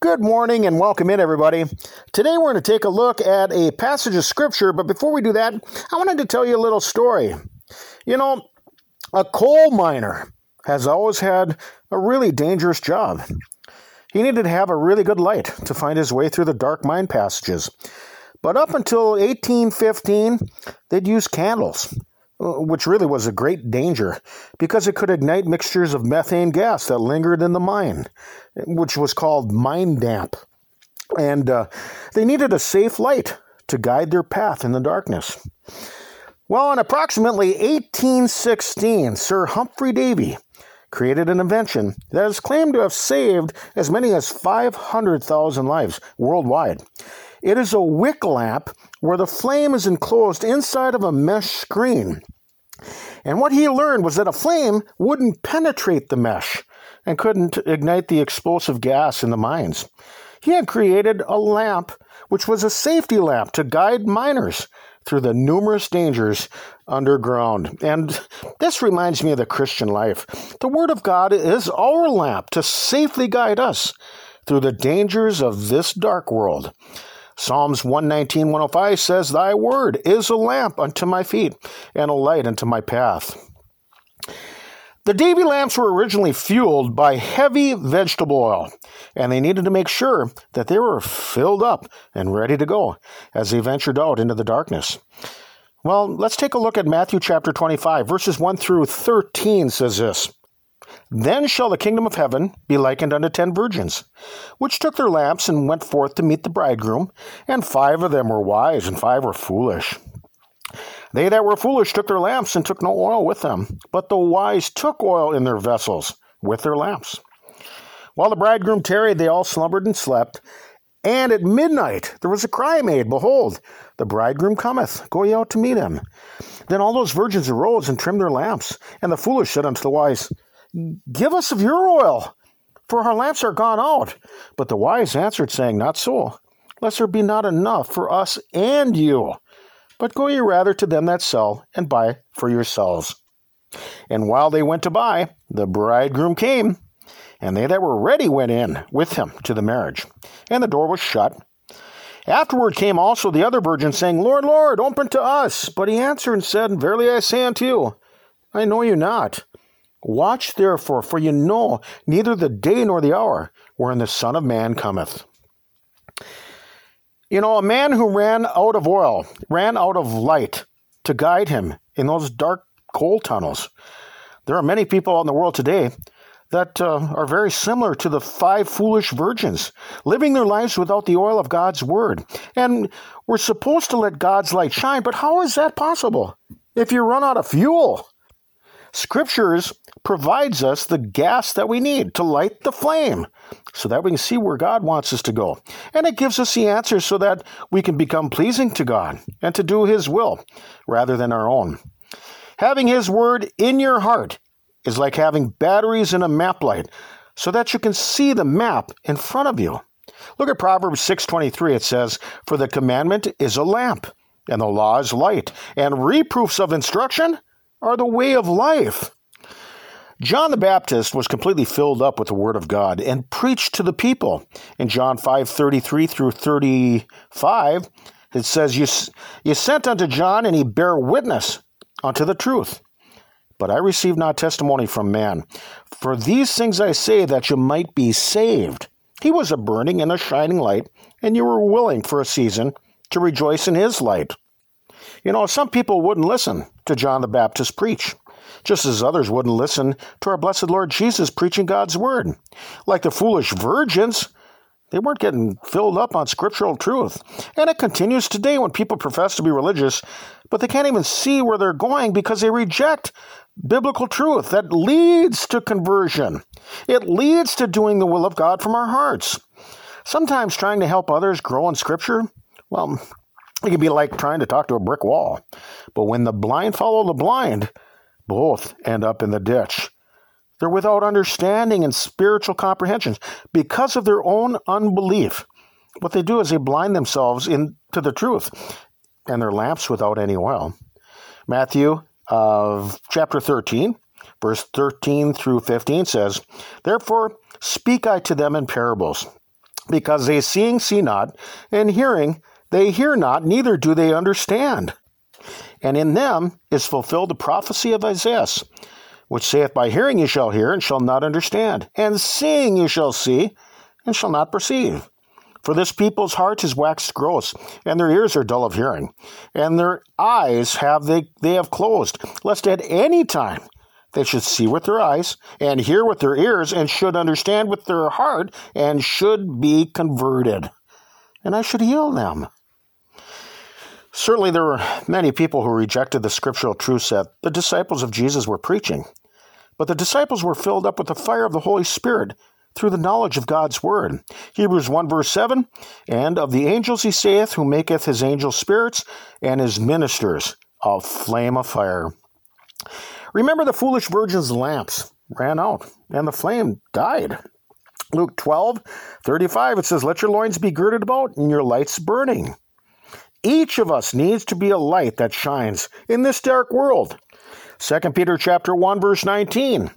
Good morning and welcome in, everybody. Today we're going to take a look at a passage of scripture, but before we do that, I wanted to tell you a little story. You know, a coal miner has always had a really dangerous job. He needed to have a really good light to find his way through the dark mine passages. But up until 1815, they'd use candles which really was a great danger because it could ignite mixtures of methane gas that lingered in the mine, which was called mine damp. And uh, they needed a safe light to guide their path in the darkness. Well, in approximately 1816, Sir Humphry Davy created an invention that is claimed to have saved as many as 500,000 lives worldwide. It is a wick lamp where the flame is enclosed inside of a mesh screen. And what he learned was that a flame wouldn't penetrate the mesh and couldn't ignite the explosive gas in the mines. He had created a lamp which was a safety lamp to guide miners through the numerous dangers underground. And this reminds me of the Christian life. The Word of God is our lamp to safely guide us through the dangers of this dark world. Psalms 119, 105 says, Thy word is a lamp unto my feet and a light unto my path. The Davy lamps were originally fueled by heavy vegetable oil, and they needed to make sure that they were filled up and ready to go as they ventured out into the darkness. Well, let's take a look at Matthew chapter 25, verses 1 through 13 says this. Then shall the kingdom of heaven be likened unto ten virgins, which took their lamps and went forth to meet the bridegroom, and five of them were wise, and five were foolish. They that were foolish took their lamps and took no oil with them, but the wise took oil in their vessels with their lamps. While the bridegroom tarried, they all slumbered and slept. And at midnight there was a cry made, Behold, the bridegroom cometh, go ye out to meet him. Then all those virgins arose and trimmed their lamps. And the foolish said unto the wise, Give us of your oil, for our lamps are gone out. But the wise answered, saying, Not so, lest there be not enough for us and you. But go ye rather to them that sell, and buy for yourselves. And while they went to buy, the bridegroom came, and they that were ready went in with him to the marriage. And the door was shut. Afterward came also the other virgins, saying, Lord, Lord, open to us. But he answered and said, Verily I say unto you, I know you not. Watch therefore, for you know neither the day nor the hour wherein the Son of Man cometh. You know, a man who ran out of oil, ran out of light to guide him in those dark coal tunnels. There are many people in the world today that uh, are very similar to the five foolish virgins, living their lives without the oil of God's word. And we're supposed to let God's light shine, but how is that possible if you run out of fuel? Scriptures provides us the gas that we need to light the flame so that we can see where God wants us to go. And it gives us the answers so that we can become pleasing to God and to do His will rather than our own. Having His Word in your heart is like having batteries in a map light so that you can see the map in front of you. Look at Proverbs 6:23 it says, "For the commandment is a lamp, and the law is light, and reproofs of instruction are the way of life." John the Baptist was completely filled up with the word of God and preached to the people. In John 5:33 through 35, it says, you, you sent unto John, and he bare witness unto the truth. But I received not testimony from man. For these things I say that you might be saved. He was a burning and a shining light, and you were willing for a season to rejoice in his light. You know, some people wouldn't listen to John the Baptist preach just as others wouldn't listen to our blessed Lord Jesus preaching God's word. Like the foolish virgins, they weren't getting filled up on scriptural truth. And it continues today when people profess to be religious, but they can't even see where they're going because they reject biblical truth that leads to conversion. It leads to doing the will of God from our hearts. Sometimes trying to help others grow in scripture, well, it can be like trying to talk to a brick wall. But when the blind follow the blind, both end up in the ditch. They're without understanding and spiritual comprehensions because of their own unbelief. What they do is they blind themselves into the truth, and their lamps without any oil. Matthew of chapter 13, verse 13 through 15 says, Therefore speak I to them in parables because they seeing see not, and hearing they hear not, neither do they understand. And in them is fulfilled the prophecy of Isaiah, which saith, By hearing you shall hear, and shall not understand, and seeing you shall see, and shall not perceive. For this people's heart is waxed gross, and their ears are dull of hearing, and their eyes have they, they have closed, lest at any time they should see with their eyes, and hear with their ears, and should understand with their heart, and should be converted. And I should heal them. Certainly, there were many people who rejected the scriptural truths that the disciples of Jesus were preaching. But the disciples were filled up with the fire of the Holy Spirit through the knowledge of God's word. Hebrews 1 verse 7 And of the angels he saith, who maketh his angels spirits, and his ministers a flame of fire. Remember the foolish virgin's lamps ran out, and the flame died. Luke 12 35, it says, Let your loins be girded about, and your lights burning. Each of us needs to be a light that shines in this dark world. 2 Peter chapter 1 verse 19.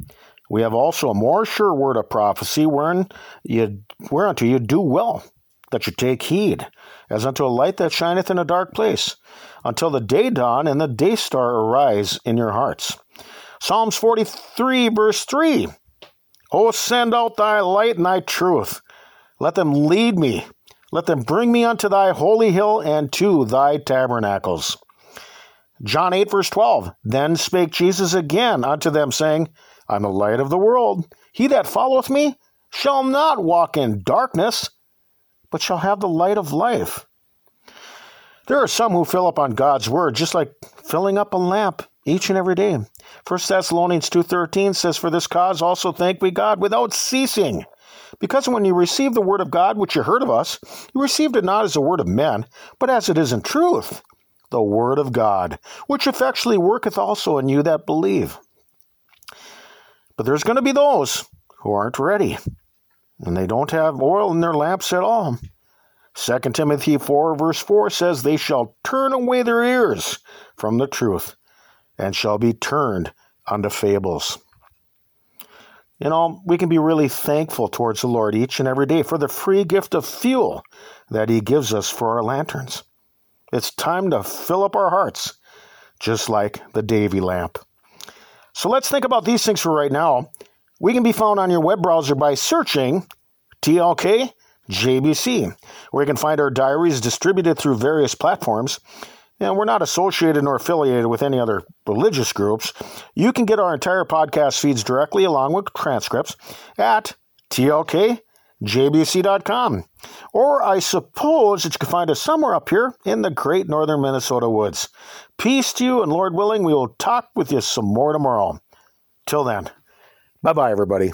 We have also a more sure word of prophecy wherein you, whereunto you do well that you take heed, as unto a light that shineth in a dark place, until the day dawn and the day star arise in your hearts. Psalms 43 verse 3. O send out thy light and thy truth. Let them lead me let them bring me unto thy holy hill and to thy tabernacles. John 8, verse 12. Then spake Jesus again unto them, saying, I am the light of the world. He that followeth me shall not walk in darkness, but shall have the light of life. There are some who fill up on God's word just like filling up a lamp each and every day. 1 Thessalonians 2.13 says, For this cause also thank we God without ceasing because when you received the word of God, which you heard of us, you received it not as a word of men, but as it is in truth, the word of God, which effectually worketh also in you that believe. But there's going to be those who aren't ready, and they don't have oil in their lamps at all. 2 Timothy 4, verse 4 says, They shall turn away their ears from the truth, and shall be turned unto fables. You know, we can be really thankful towards the Lord each and every day for the free gift of fuel that He gives us for our lanterns. It's time to fill up our hearts, just like the Davy lamp. So let's think about these things for right now. We can be found on your web browser by searching TLK JBC, where you can find our diaries distributed through various platforms and we're not associated nor affiliated with any other religious groups, you can get our entire podcast feeds directly along with transcripts at tlkjbc.com. Or I suppose that you can find us somewhere up here in the great northern Minnesota woods. Peace to you, and Lord willing, we will talk with you some more tomorrow. Till then, bye bye, everybody.